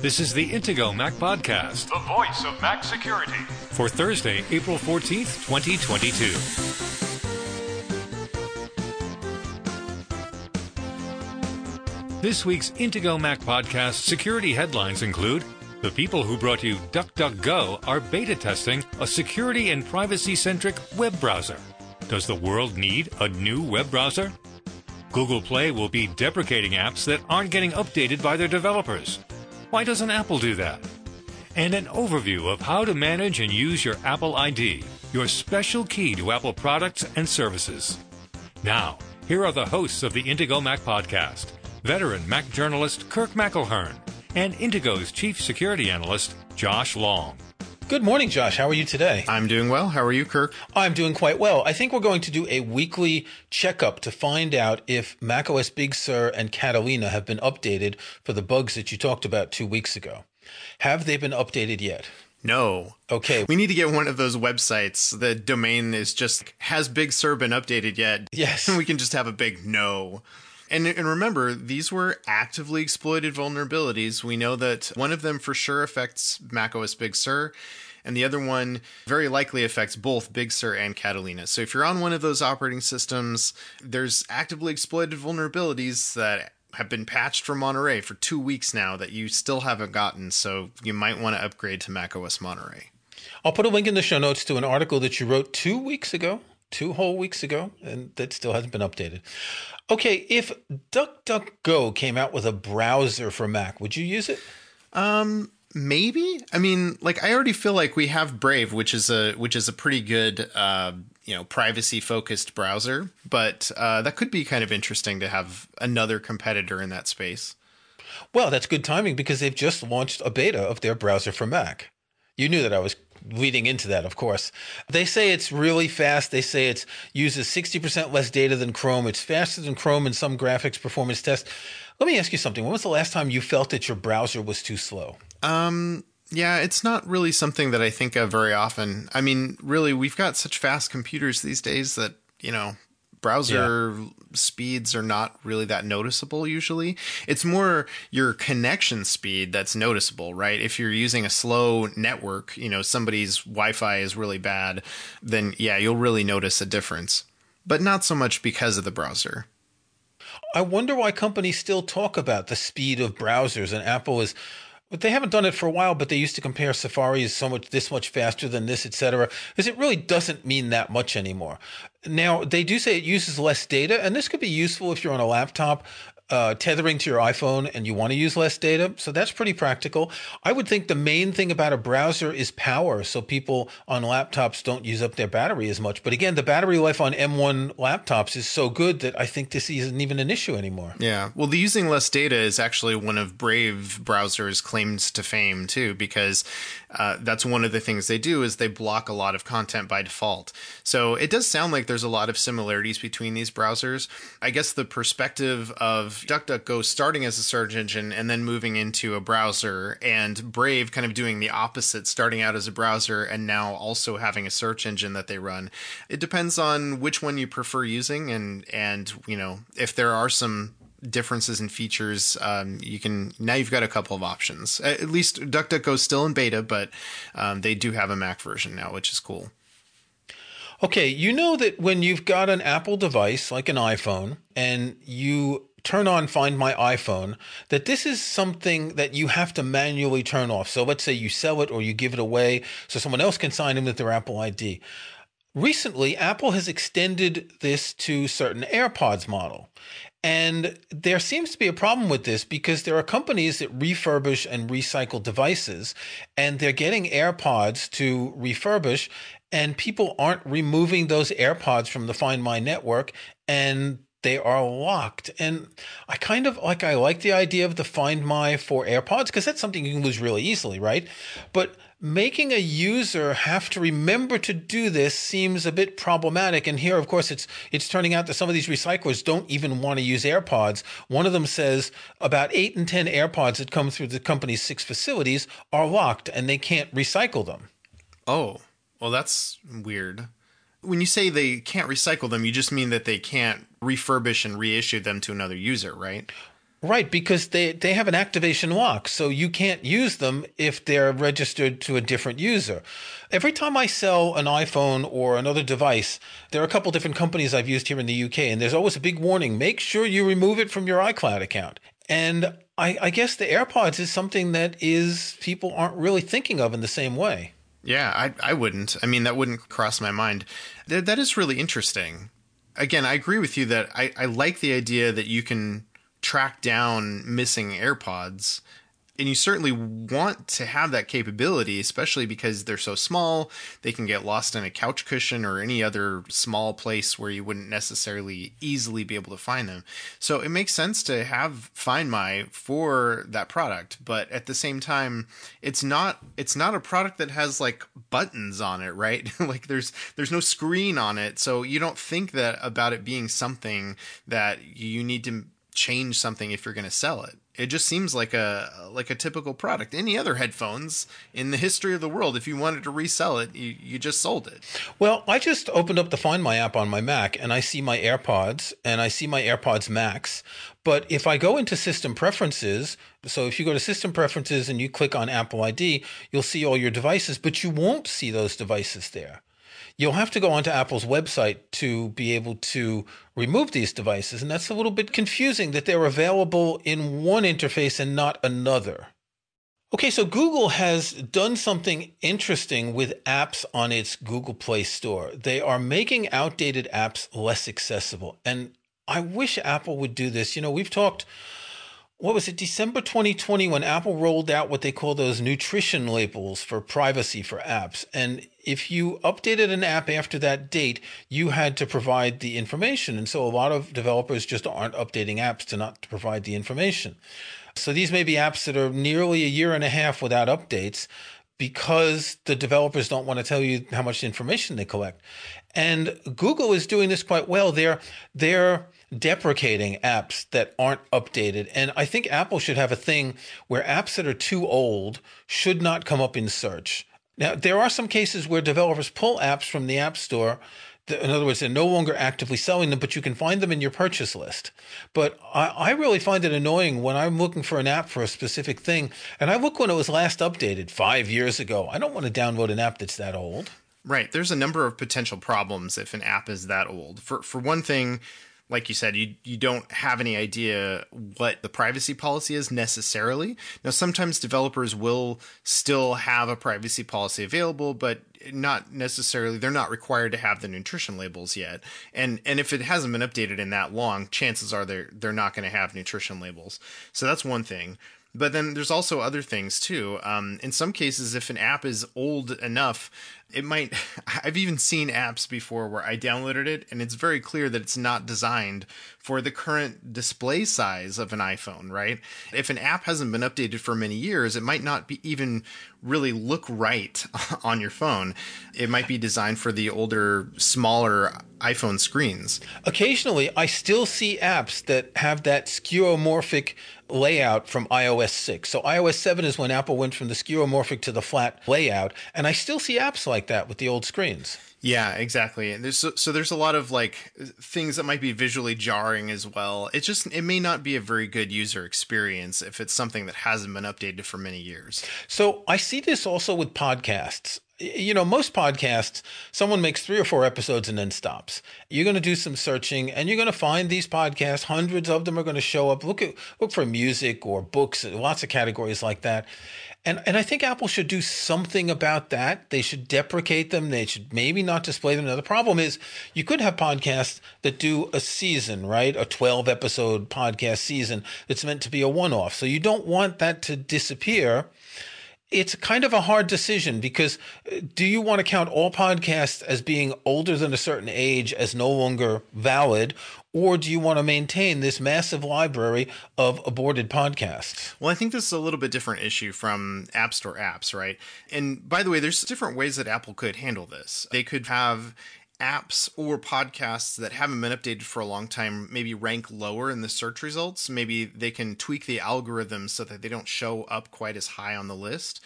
This is the Intego Mac Podcast the voice of Mac security. for Thursday, April 14th, 2022. This week's Intego Mac Podcast security headlines include The people who brought you DuckDuckGo are beta testing a security and privacy centric web browser. Does the world need a new web browser? Google Play will be deprecating apps that aren't getting updated by their developers. Why doesn't Apple do that? And an overview of how to manage and use your Apple ID, your special key to Apple products and services. Now, here are the hosts of the Intego Mac podcast veteran Mac journalist Kirk McElhearn and Intego's chief security analyst Josh Long. Good morning, Josh. How are you today? I'm doing well. How are you, Kirk? I'm doing quite well. I think we're going to do a weekly checkup to find out if macOS Big Sur and Catalina have been updated for the bugs that you talked about two weeks ago. Have they been updated yet? No. Okay. We need to get one of those websites. The domain is just has Big Sur been updated yet? Yes. we can just have a big no. And, and remember, these were actively exploited vulnerabilities. We know that one of them for sure affects macOS Big Sur, and the other one very likely affects both Big Sur and Catalina. So if you're on one of those operating systems, there's actively exploited vulnerabilities that have been patched for Monterey for two weeks now that you still haven't gotten. So you might want to upgrade to macOS Monterey. I'll put a link in the show notes to an article that you wrote two weeks ago, two whole weeks ago, and that still hasn't been updated. Okay, if DuckDuckGo came out with a browser for Mac, would you use it? Maybe. I mean, like I already feel like we have Brave, which is a which is a pretty good uh, you know privacy focused browser, but uh, that could be kind of interesting to have another competitor in that space. Well, that's good timing because they've just launched a beta of their browser for Mac. You knew that I was leading into that, of course. They say it's really fast. They say it uses 60% less data than Chrome. It's faster than Chrome in some graphics performance tests. Let me ask you something. When was the last time you felt that your browser was too slow? Um, Yeah, it's not really something that I think of very often. I mean, really, we've got such fast computers these days that, you know, browser speeds are not really that noticeable usually. It's more your connection speed that's noticeable, right? If you're using a slow network, you know, somebody's Wi Fi is really bad, then yeah, you'll really notice a difference. But not so much because of the browser. I wonder why companies still talk about the speed of browsers and Apple is but they haven't done it for a while, but they used to compare Safari is so much this much faster than this, etc. Because it really doesn't mean that much anymore. Now they do say it uses less data, and this could be useful if you're on a laptop. Uh, tethering to your iPhone and you want to use less data. So that's pretty practical. I would think the main thing about a browser is power. So people on laptops don't use up their battery as much. But again, the battery life on M1 laptops is so good that I think this isn't even an issue anymore. Yeah. Well, the using less data is actually one of Brave browser's claims to fame too, because uh, that's one of the things they do is they block a lot of content by default. So it does sound like there's a lot of similarities between these browsers. I guess the perspective of DuckDuckGo starting as a search engine and then moving into a browser, and Brave kind of doing the opposite, starting out as a browser and now also having a search engine that they run. It depends on which one you prefer using, and and you know if there are some differences in features um, you can now you've got a couple of options at least duckduckgo is still in beta but um, they do have a mac version now which is cool Okay, you know that when you've got an Apple device like an iPhone and you turn on Find My iPhone, that this is something that you have to manually turn off. So let's say you sell it or you give it away so someone else can sign in with their Apple ID. Recently, Apple has extended this to certain AirPods model. And there seems to be a problem with this because there are companies that refurbish and recycle devices, and they're getting AirPods to refurbish, and people aren't removing those AirPods from the Find My network, and they are locked. And I kind of like I like the idea of the Find My for AirPods because that's something you can lose really easily, right? But making a user have to remember to do this seems a bit problematic. And here, of course, it's it's turning out that some of these recyclers don't even want to use AirPods. One of them says about eight and ten AirPods that come through the company's six facilities are locked and they can't recycle them. oh well that's weird when you say they can't recycle them you just mean that they can't refurbish and reissue them to another user right Right, because they, they have an activation lock, so you can't use them if they're registered to a different user. Every time I sell an iPhone or another device, there are a couple different companies I've used here in the UK, and there's always a big warning make sure you remove it from your iCloud account. And I, I guess the AirPods is something that is people aren't really thinking of in the same way. Yeah, I, I wouldn't. I mean, that wouldn't cross my mind. That, that is really interesting. Again, I agree with you that I, I like the idea that you can track down missing AirPods and you certainly want to have that capability, especially because they're so small. They can get lost in a couch cushion or any other small place where you wouldn't necessarily easily be able to find them. So it makes sense to have Find My for that product, but at the same time, it's not it's not a product that has like buttons on it, right? like there's there's no screen on it, so you don't think that about it being something that you need to change something if you're going to sell it. It just seems like a like a typical product. Any other headphones in the history of the world, if you wanted to resell it, you, you just sold it. Well, I just opened up the Find My app on my Mac and I see my AirPods and I see my AirPods Max. But if I go into system preferences, so if you go to system preferences and you click on Apple ID, you'll see all your devices, but you won't see those devices there. You'll have to go onto Apple's website to be able to remove these devices. And that's a little bit confusing that they're available in one interface and not another. Okay, so Google has done something interesting with apps on its Google Play Store. They are making outdated apps less accessible. And I wish Apple would do this. You know, we've talked what was it, December 2020, when Apple rolled out what they call those nutrition labels for privacy for apps. And if you updated an app after that date, you had to provide the information. And so a lot of developers just aren't updating apps to not provide the information. So these may be apps that are nearly a year and a half without updates because the developers don't want to tell you how much information they collect. And Google is doing this quite well. They're, they're, deprecating apps that aren't updated. And I think Apple should have a thing where apps that are too old should not come up in search. Now, there are some cases where developers pull apps from the App Store. In other words, they're no longer actively selling them, but you can find them in your purchase list. But I, I really find it annoying when I'm looking for an app for a specific thing, and I look when it was last updated five years ago. I don't want to download an app that's that old. Right. There's a number of potential problems if an app is that old. For for one thing, like you said, you you don't have any idea what the privacy policy is necessarily. Now, sometimes developers will still have a privacy policy available, but not necessarily they're not required to have the nutrition labels yet. And and if it hasn't been updated in that long, chances are they're they're not going to have nutrition labels. So that's one thing. But then there's also other things too. Um, in some cases, if an app is old enough, it might i've even seen apps before where i downloaded it and it's very clear that it's not designed for the current display size of an iphone right? If an app hasn't been updated for many years it might not be even really look right on your phone. It might be designed for the older smaller iphone screens. Occasionally i still see apps that have that skeuomorphic layout from iOS 6. So iOS 7 is when Apple went from the skeuomorphic to the flat layout, and I still see apps like that with the old screens. Yeah, exactly. And there's so, so, there's a lot of like things that might be visually jarring as well. It just it may not be a very good user experience if it's something that hasn't been updated for many years. So I see this also with podcasts you know, most podcasts, someone makes three or four episodes and then stops. You're going to do some searching and you're going to find these podcasts. Hundreds of them are going to show up. Look at, look for music or books, lots of categories like that. And, and I think Apple should do something about that. They should deprecate them. They should maybe not display them. Now, the problem is you could have podcasts that do a season, right? A 12 episode podcast season that's meant to be a one off. So you don't want that to disappear it's kind of a hard decision because uh, do you want to count all podcasts as being older than a certain age as no longer valid or do you want to maintain this massive library of aborted podcasts? Well, I think this is a little bit different issue from App Store apps, right? And by the way, there's different ways that Apple could handle this. They could have apps or podcasts that haven't been updated for a long time maybe rank lower in the search results. Maybe they can tweak the algorithm so that they don't show up quite as high on the list.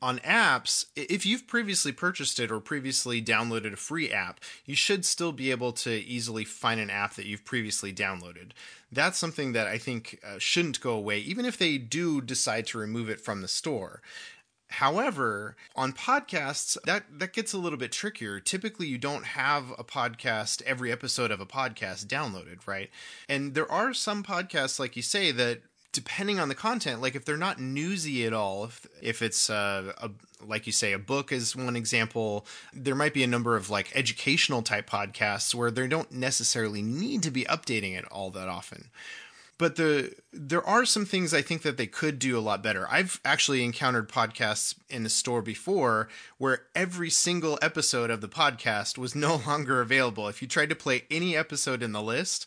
On apps, if you've previously purchased it or previously downloaded a free app, you should still be able to easily find an app that you've previously downloaded. That's something that I think uh, shouldn't go away, even if they do decide to remove it from the store. However, on podcasts, that, that gets a little bit trickier. Typically, you don't have a podcast, every episode of a podcast downloaded, right? And there are some podcasts, like you say, that depending on the content, like if they're not newsy at all, if, if it's uh, a, like you say, a book is one example, there might be a number of like educational type podcasts where they don't necessarily need to be updating it all that often but the there are some things I think that they could do a lot better. I've actually encountered podcasts in the store before where every single episode of the podcast was no longer available. If you tried to play any episode in the list,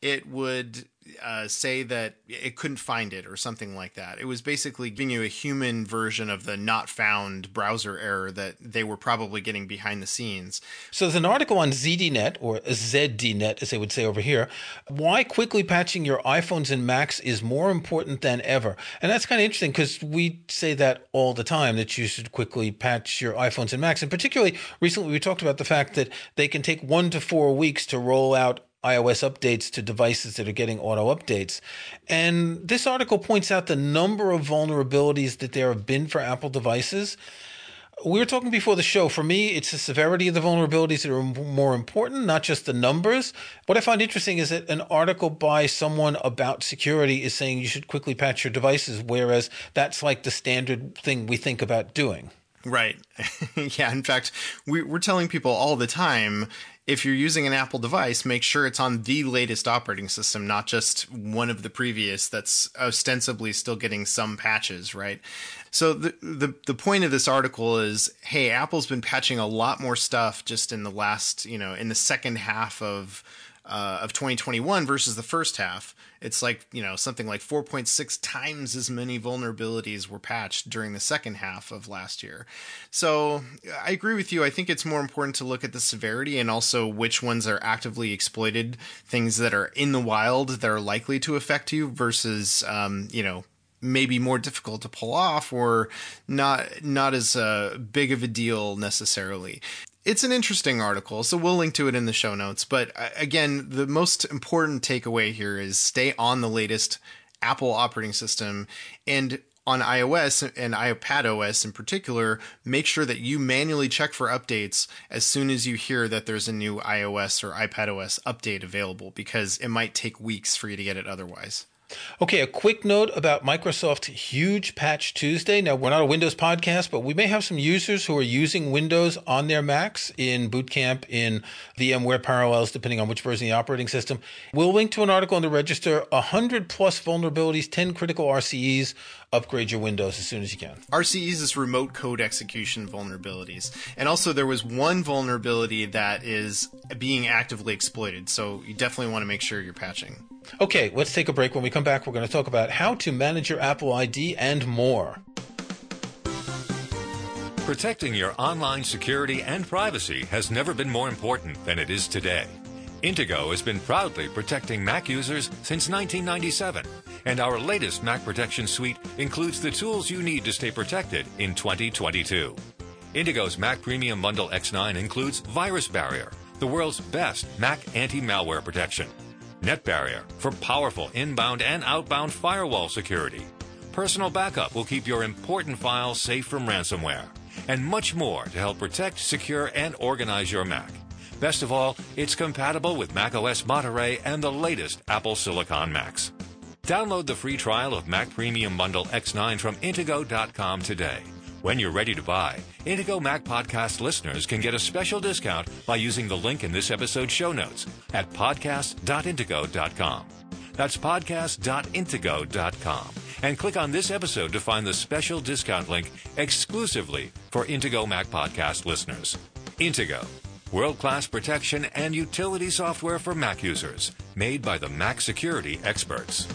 it would uh, say that it couldn't find it or something like that. It was basically giving you a human version of the not found browser error that they were probably getting behind the scenes. So there's an article on ZDNet or ZDNet, as they would say over here, why quickly patching your iPhones and Macs is more important than ever. And that's kind of interesting because we say that all the time that you should quickly patch your iPhones and Macs. And particularly recently, we talked about the fact that they can take one to four weeks to roll out iOS updates to devices that are getting auto updates. And this article points out the number of vulnerabilities that there have been for Apple devices. We were talking before the show. For me, it's the severity of the vulnerabilities that are more important, not just the numbers. What I find interesting is that an article by someone about security is saying you should quickly patch your devices, whereas that's like the standard thing we think about doing. Right. yeah. In fact, we, are telling people all the time if you're using an Apple device, make sure it's on the latest operating system, not just one of the previous that's ostensibly still getting some patches, right? So the, the the point of this article is, hey, Apple's been patching a lot more stuff just in the last, you know, in the second half of uh, of 2021 versus the first half. It's like, you know, something like 4.6 times as many vulnerabilities were patched during the second half of last year. So I agree with you. I think it's more important to look at the severity and also which ones are actively exploited, things that are in the wild that are likely to affect you versus, um, you know, maybe more difficult to pull off or not not as uh, big of a deal necessarily it's an interesting article, so we'll link to it in the show notes. But uh, again, the most important takeaway here is stay on the latest Apple operating system and on iOS and iPad OS in particular, make sure that you manually check for updates as soon as you hear that there's a new iOS or iPad OS update available because it might take weeks for you to get it otherwise. Okay, a quick note about Microsoft Huge Patch Tuesday. Now, we're not a Windows podcast, but we may have some users who are using Windows on their Macs in Boot Camp, in VMware Parallels, depending on which version of the operating system. We'll link to an article in the register 100 plus vulnerabilities, 10 critical RCEs. Upgrade your Windows as soon as you can. RCEs is remote code execution vulnerabilities. And also, there was one vulnerability that is being actively exploited. So, you definitely want to make sure you're patching. Okay, let's take a break. When we come back, we're going to talk about how to manage your Apple ID and more. Protecting your online security and privacy has never been more important than it is today. Intego has been proudly protecting Mac users since 1997, and our latest Mac Protection Suite includes the tools you need to stay protected in 2022. Intego's Mac Premium Bundle X9 includes Virus Barrier, the world's best Mac anti malware protection NetBarrier for powerful inbound and outbound firewall security. Personal Backup will keep your important files safe from ransomware. And much more to help protect, secure, and organize your Mac. Best of all, it's compatible with macOS Monterey and the latest Apple Silicon Macs. Download the free trial of Mac Premium Bundle X9 from Intego.com today. When you're ready to buy, Intego Mac Podcast listeners can get a special discount by using the link in this episode's show notes at podcast.intego.com. That's podcast.intego.com. And click on this episode to find the special discount link exclusively for Intego Mac Podcast listeners. Intego, world class protection and utility software for Mac users, made by the Mac security experts.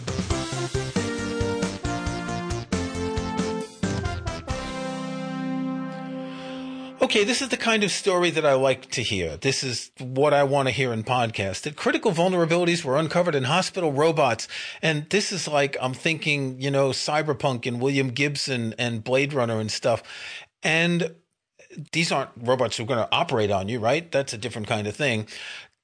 Okay, this is the kind of story that I like to hear. This is what I want to hear in podcasts. That critical vulnerabilities were uncovered in hospital robots. And this is like, I'm thinking, you know, Cyberpunk and William Gibson and Blade Runner and stuff. And these aren't robots who are going to operate on you, right? That's a different kind of thing.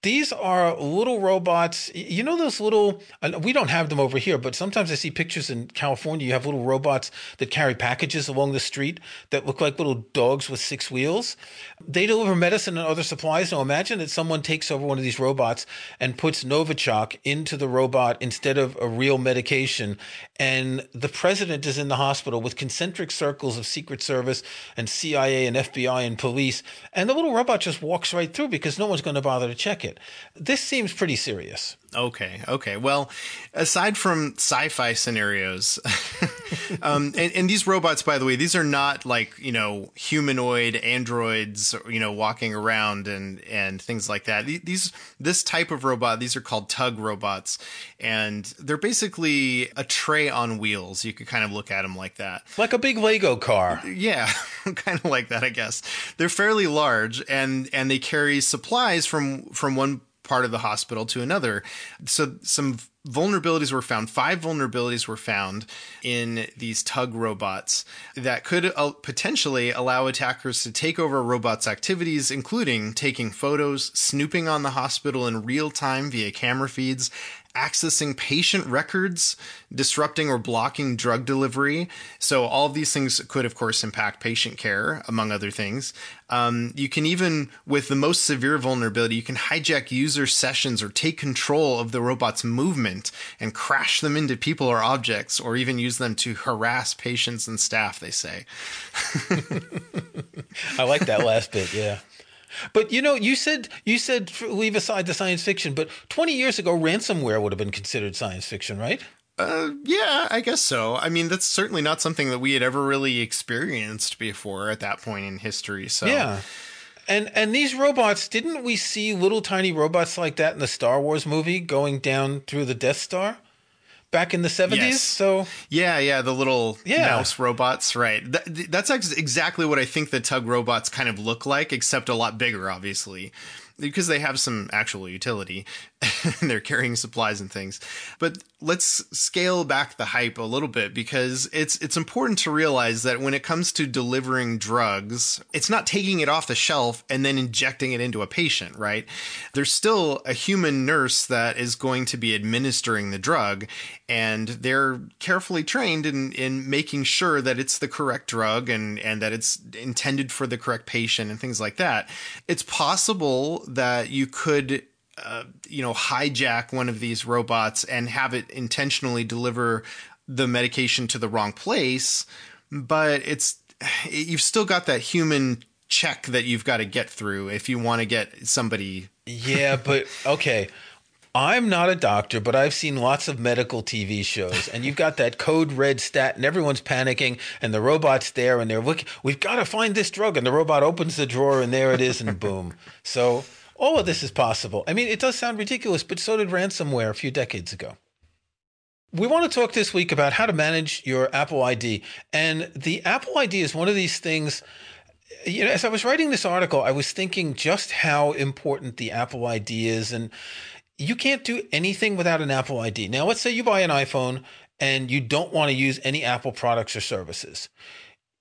These are little robots. You know those little. We don't have them over here, but sometimes I see pictures in California. You have little robots that carry packages along the street that look like little dogs with six wheels. They deliver medicine and other supplies. Now imagine that someone takes over one of these robots and puts Novichok into the robot instead of a real medication, and the president is in the hospital with concentric circles of Secret Service and CIA and FBI and police, and the little robot just walks right through because no one's going to bother to check it. This seems pretty serious. Okay, okay. Well, aside from sci-fi scenarios, um, and, and, these robots, by the way, these are not like you know humanoid androids, you know, walking around and and things like that. These this type of robot, these are called tug robots, and they're basically a tray on wheels. You could kind of look at them like that, like a big Lego car. Yeah, kind of like that, I guess. They're fairly large, and and they carry supplies from from one part of the hospital to another. So some vulnerabilities were found. Five vulnerabilities were found in these tug robots that could uh, potentially allow attackers to take over robots' activities, including taking photos, snooping on the hospital in real time via camera feeds, accessing patient records, disrupting or blocking drug delivery. So, all of these things could, of course, impact patient care, among other things. Um, you can even, with the most severe vulnerability, you can hijack user sessions or take control of the robot's movement and crash them into people or objects, or even use them to harass patients and staff, they say. I like that last bit, yeah. But you know, you said you said leave aside the science fiction, but 20 years ago ransomware would have been considered science fiction, right? Uh, yeah, I guess so. I mean, that's certainly not something that we had ever really experienced before at that point in history. So Yeah. And and these robots, didn't we see little tiny robots like that in the Star Wars movie going down through the Death Star? back in the 70s. Yes. So yeah, yeah, the little yeah. mouse robots, right? That, that's ex- exactly what I think the tug robots kind of look like, except a lot bigger, obviously because they have some actual utility and they're carrying supplies and things. But let's scale back the hype a little bit because it's it's important to realize that when it comes to delivering drugs, it's not taking it off the shelf and then injecting it into a patient, right? There's still a human nurse that is going to be administering the drug and they're carefully trained in in making sure that it's the correct drug and and that it's intended for the correct patient and things like that. It's possible that you could uh, you know hijack one of these robots and have it intentionally deliver the medication to the wrong place but it's you've still got that human check that you've got to get through if you want to get somebody yeah but okay I'm not a doctor, but I've seen lots of medical TV shows, and you've got that code red stat, and everyone's panicking, and the robot's there, and they're looking, we've got to find this drug, and the robot opens the drawer, and there it is, and boom. So all of this is possible. I mean, it does sound ridiculous, but so did ransomware a few decades ago. We want to talk this week about how to manage your Apple ID. And the Apple ID is one of these things. You know, as I was writing this article, I was thinking just how important the Apple ID is. And you can't do anything without an Apple ID. Now, let's say you buy an iPhone and you don't want to use any Apple products or services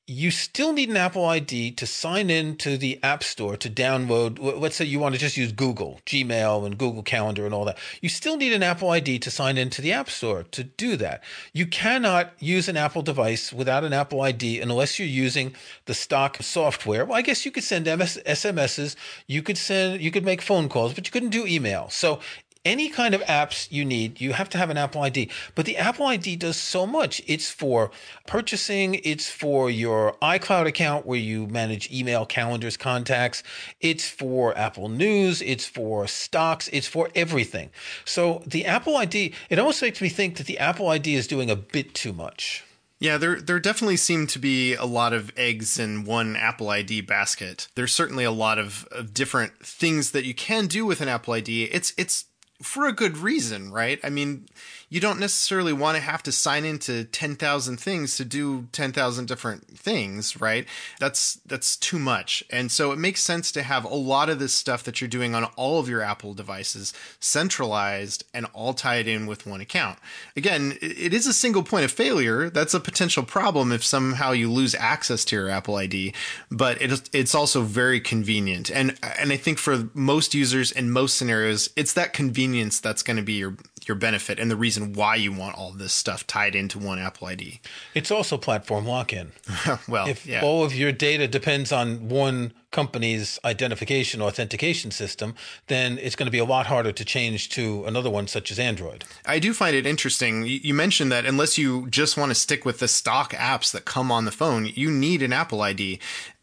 you still need an Apple ID to sign in to the App Store to download. Let's say you want to just use Google, Gmail, and Google Calendar and all that. You still need an Apple ID to sign into the App Store to do that. You cannot use an Apple device without an Apple ID unless you're using the stock software. Well, I guess you could send MS- SMSs, you could send, you could make phone calls, but you couldn't do email. So any kind of apps you need, you have to have an Apple ID. But the Apple ID does so much. It's for purchasing, it's for your iCloud account where you manage email, calendars, contacts, it's for Apple News, it's for stocks, it's for everything. So the Apple ID, it almost makes me think that the Apple ID is doing a bit too much. Yeah, there there definitely seem to be a lot of eggs in one Apple ID basket. There's certainly a lot of, of different things that you can do with an Apple ID. It's it's for a good reason, right? I mean, you don't necessarily want to have to sign into 10,000 things to do 10,000 different things, right? That's that's too much. And so it makes sense to have a lot of this stuff that you're doing on all of your Apple devices centralized and all tied in with one account. Again, it is a single point of failure. That's a potential problem if somehow you lose access to your Apple ID, but it, it's also very convenient. And and I think for most users in most scenarios, it's that convenience that's going to be your your benefit and the reason why you want all this stuff tied into one Apple ID. It's also platform lock-in. well, if yeah. all of your data depends on one company's identification authentication system, then it's going to be a lot harder to change to another one such as Android. I do find it interesting. You mentioned that unless you just want to stick with the stock apps that come on the phone, you need an Apple ID.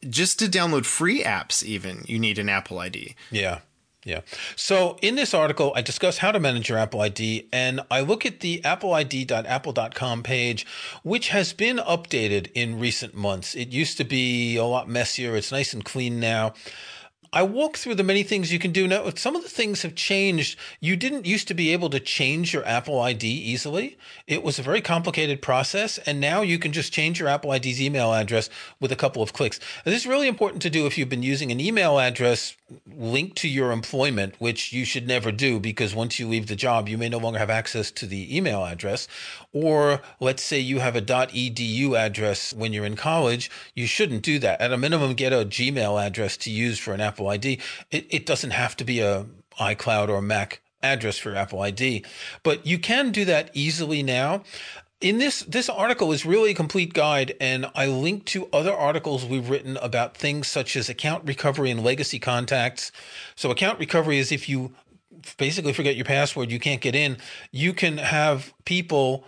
Just to download free apps, even, you need an Apple ID. Yeah. Yeah. So in this article, I discuss how to manage your Apple ID, and I look at the appleid.apple.com page, which has been updated in recent months. It used to be a lot messier. It's nice and clean now. I walk through the many things you can do now. Some of the things have changed. You didn't used to be able to change your Apple ID easily. It was a very complicated process, and now you can just change your Apple ID's email address with a couple of clicks. And this is really important to do if you've been using an email address linked to your employment, which you should never do because once you leave the job, you may no longer have access to the email address. Or let's say you have a .edu address when you're in college, you shouldn't do that. At a minimum, get a Gmail address to use for an Apple ID. It, it doesn't have to be a iCloud or Mac address for Apple ID, but you can do that easily now. In this this article is really a complete guide and i link to other articles we've written about things such as account recovery and legacy contacts. So account recovery is if you basically forget your password you can't get in. You can have people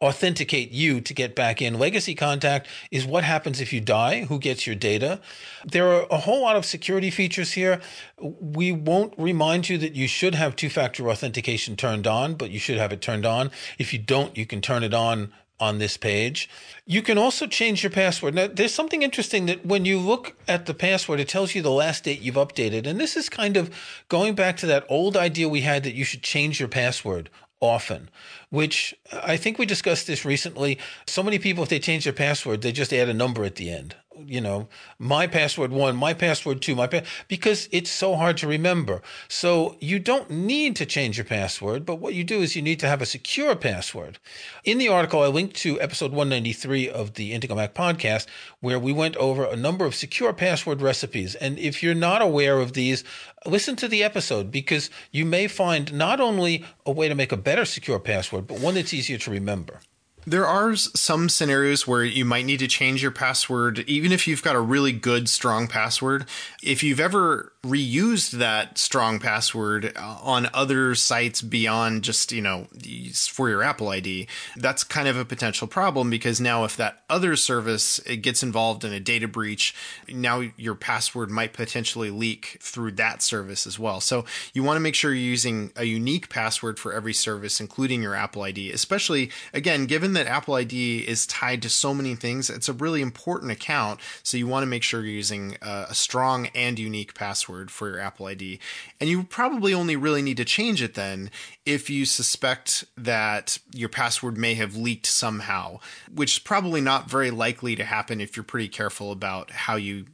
authenticate you to get back in. Legacy contact is what happens if you die, who gets your data. There are a whole lot of security features here. We won't remind you that you should have two factor authentication turned on, but you should have it turned on. If you don't, you can turn it on on this page. You can also change your password. Now, there's something interesting that when you look at the password, it tells you the last date you've updated. And this is kind of going back to that old idea we had that you should change your password often, which uh, I think we discussed this recently. So many people, if they change their password, they just add a number at the end you know, my password one, my password two, my pa- because it's so hard to remember. So you don't need to change your password, but what you do is you need to have a secure password. In the article, I linked to episode 193 of the Intego Mac podcast, where we went over a number of secure password recipes. And if you're not aware of these, listen to the episode because you may find not only a way to make a better secure password, but one that's easier to remember. There are some scenarios where you might need to change your password, even if you've got a really good, strong password. If you've ever reused that strong password uh, on other sites beyond just, you know, for your Apple ID, that's kind of a potential problem because now if that other service gets involved in a data breach, now your password might potentially leak through that service as well. So you want to make sure you're using a unique password for every service, including your Apple ID, especially, again, given that Apple ID is tied to so many things, it's a really important account. So you want to make sure you're using a, a strong and unique password for your Apple ID. And you probably only really need to change it then if you suspect that your password may have leaked somehow, which is probably not very likely to happen if you're pretty careful about how you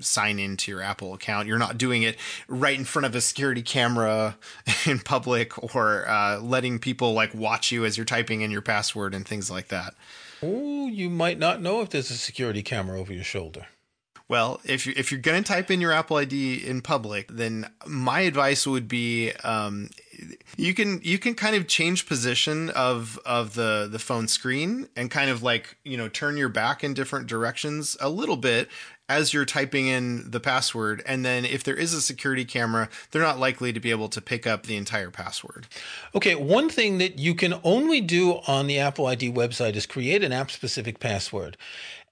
sign into your Apple account. You're not doing it right in front of a security camera in public or uh, letting people like watch you as you're typing in your password and things like that. Oh, you might not know if there's a security camera over your shoulder. Well, if you if you're gonna type in your Apple ID in public, then my advice would be um, you can you can kind of change position of of the the phone screen and kind of like you know turn your back in different directions a little bit as you're typing in the password. And then if there is a security camera, they're not likely to be able to pick up the entire password. Okay, one thing that you can only do on the Apple ID website is create an app specific password.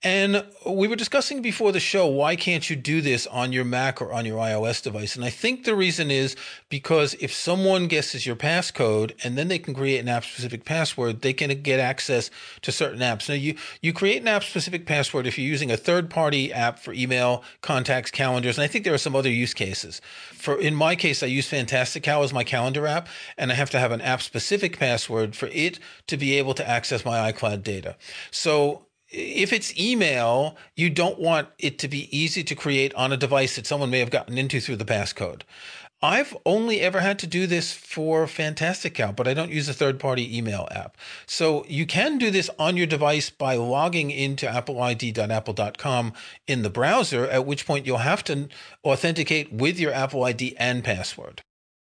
And we were discussing before the show, why can't you do this on your Mac or on your iOS device? And I think the reason is because if someone guesses your passcode and then they can create an app specific password, they can get access to certain apps. Now, you, you create an app specific password if you're using a third party app for email, contacts, calendars, and I think there are some other use cases. For in my case, I use Fantastic Fantastical as my calendar app, and I have to have an app specific password for it to be able to access my iCloud data. So if it's email, you don't want it to be easy to create on a device that someone may have gotten into through the passcode. I've only ever had to do this for Fantastic Fantastical, but I don't use a third party email app. So you can do this on your device by logging into appleid.apple.com in the browser, at which point you'll have to authenticate with your Apple ID and password.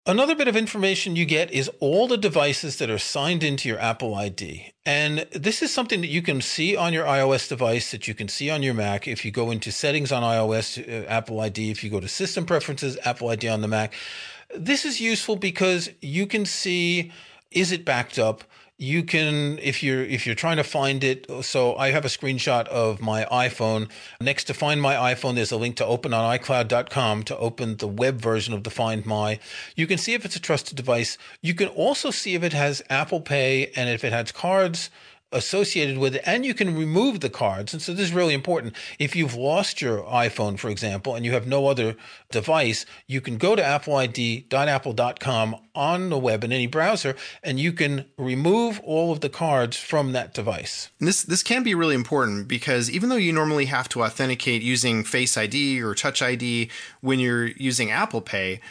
Another bit of information you get is all the devices that are signed into your Apple ID. And this is something that you can see on your iOS device, that you can see on your Mac. If you go into settings on iOS, uh, Apple ID, if you go to system preferences, Apple ID on the Mac. This is useful because you can see is it backed up? You can if you're if you're trying to find it so i have a screenshot of my iphone. Next to find my iphone there's a link to open on icloud.com to open the web version of the find my. You can see if it's a trusted device. You can also see if it has apple pay and if it has cards associated with it, and you can remove the cards. And so this is really important. If you've lost your iPhone, for example, and you have no other device, you can go to appleid.apple.com on the web in any browser, and you can remove all of the cards from that device. This this can be really important because even though you normally have to authenticate using Face ID or Touch ID when you're using Apple Pay,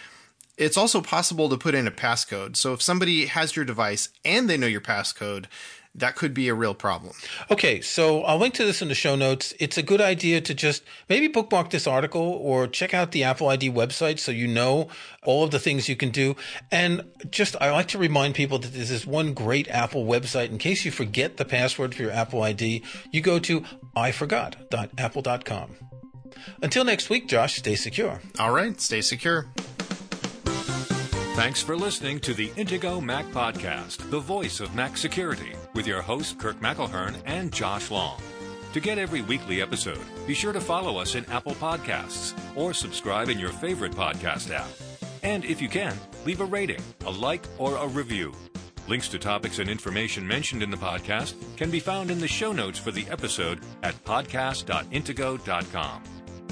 it's also possible to put in a passcode. So if somebody has your device and they know your passcode, that could be a real problem. Okay, so I'll link to this in the show notes. It's a good idea to just maybe bookmark this article or check out the Apple ID website so you know all of the things you can do. And just, I like to remind people that this one great Apple website. In case you forget the password for your Apple ID, you go to iforgot.apple.com. Until next week, Josh, stay secure. All right, stay secure. Thanks for listening to the Intego Mac Podcast, the voice of Mac security, with your hosts Kirk McElhearn and Josh Long. To get every weekly episode, be sure to follow us in Apple Podcasts or subscribe in your favorite podcast app. And if you can, leave a rating, a like, or a review. Links to topics and information mentioned in the podcast can be found in the show notes for the episode at podcast.intego.com.